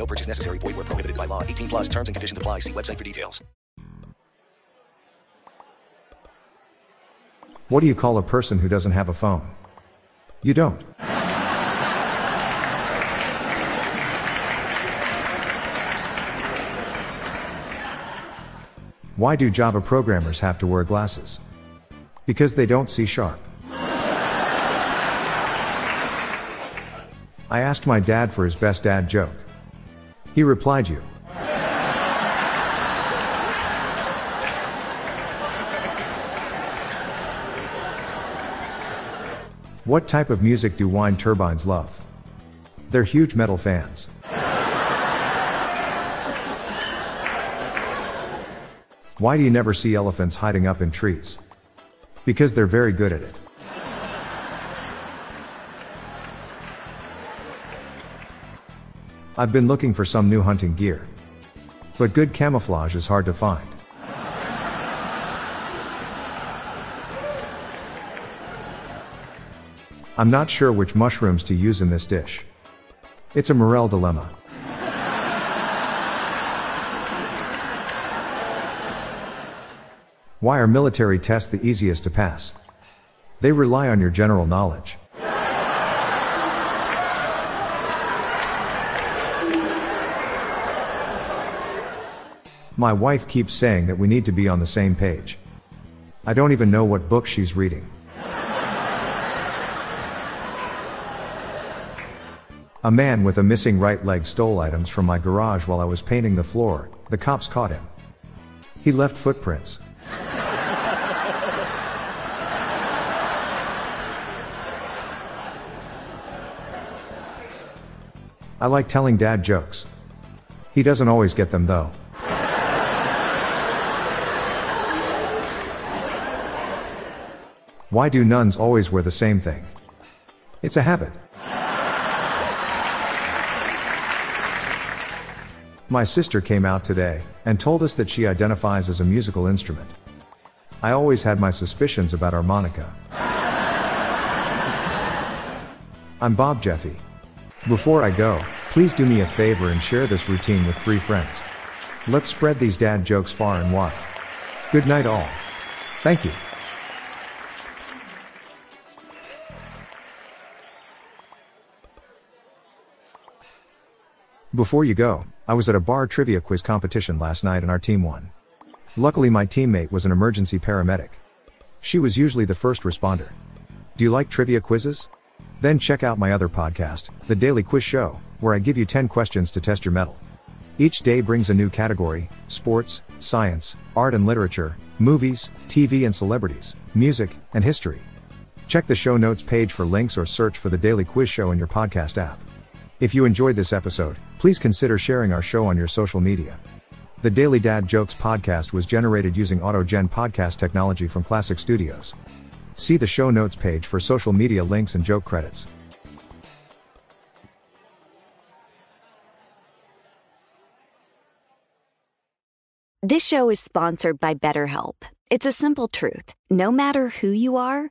No purchase necessary. Void where prohibited by law. 18 plus terms and conditions apply. See website for details. What do you call a person who doesn't have a phone? You don't. Why do Java programmers have to wear glasses? Because they don't see sharp. I asked my dad for his best dad joke. He replied, You. What type of music do wind turbines love? They're huge metal fans. Why do you never see elephants hiding up in trees? Because they're very good at it. I've been looking for some new hunting gear. But good camouflage is hard to find. I'm not sure which mushrooms to use in this dish. It's a morel dilemma. Why are military tests the easiest to pass? They rely on your general knowledge. My wife keeps saying that we need to be on the same page. I don't even know what book she's reading. A man with a missing right leg stole items from my garage while I was painting the floor. The cops caught him. He left footprints. I like telling dad jokes. He doesn't always get them though. Why do nuns always wear the same thing? It's a habit. My sister came out today and told us that she identifies as a musical instrument. I always had my suspicions about harmonica. I'm Bob Jeffy. Before I go, please do me a favor and share this routine with three friends. Let's spread these dad jokes far and wide. Good night, all. Thank you. Before you go, I was at a bar trivia quiz competition last night and our team won. Luckily, my teammate was an emergency paramedic. She was usually the first responder. Do you like trivia quizzes? Then check out my other podcast, The Daily Quiz Show, where I give you 10 questions to test your mettle. Each day brings a new category sports, science, art and literature, movies, TV and celebrities, music, and history. Check the show notes page for links or search for The Daily Quiz Show in your podcast app. If you enjoyed this episode, please consider sharing our show on your social media. The Daily Dad Jokes podcast was generated using AutoGen podcast technology from Classic Studios. See the show notes page for social media links and joke credits. This show is sponsored by BetterHelp. It's a simple truth. No matter who you are,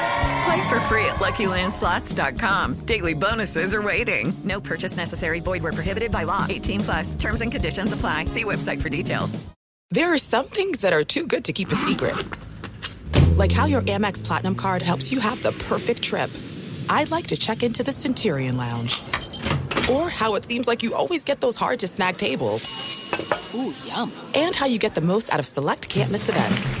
Play for free at LuckyLandSlots.com. Daily bonuses are waiting. No purchase necessary. Void where prohibited by law. 18 plus. Terms and conditions apply. See website for details. There are some things that are too good to keep a secret. Like how your Amex Platinum card helps you have the perfect trip. I'd like to check into the Centurion Lounge. Or how it seems like you always get those hard to snag tables. Ooh, yum. And how you get the most out of select can't miss events.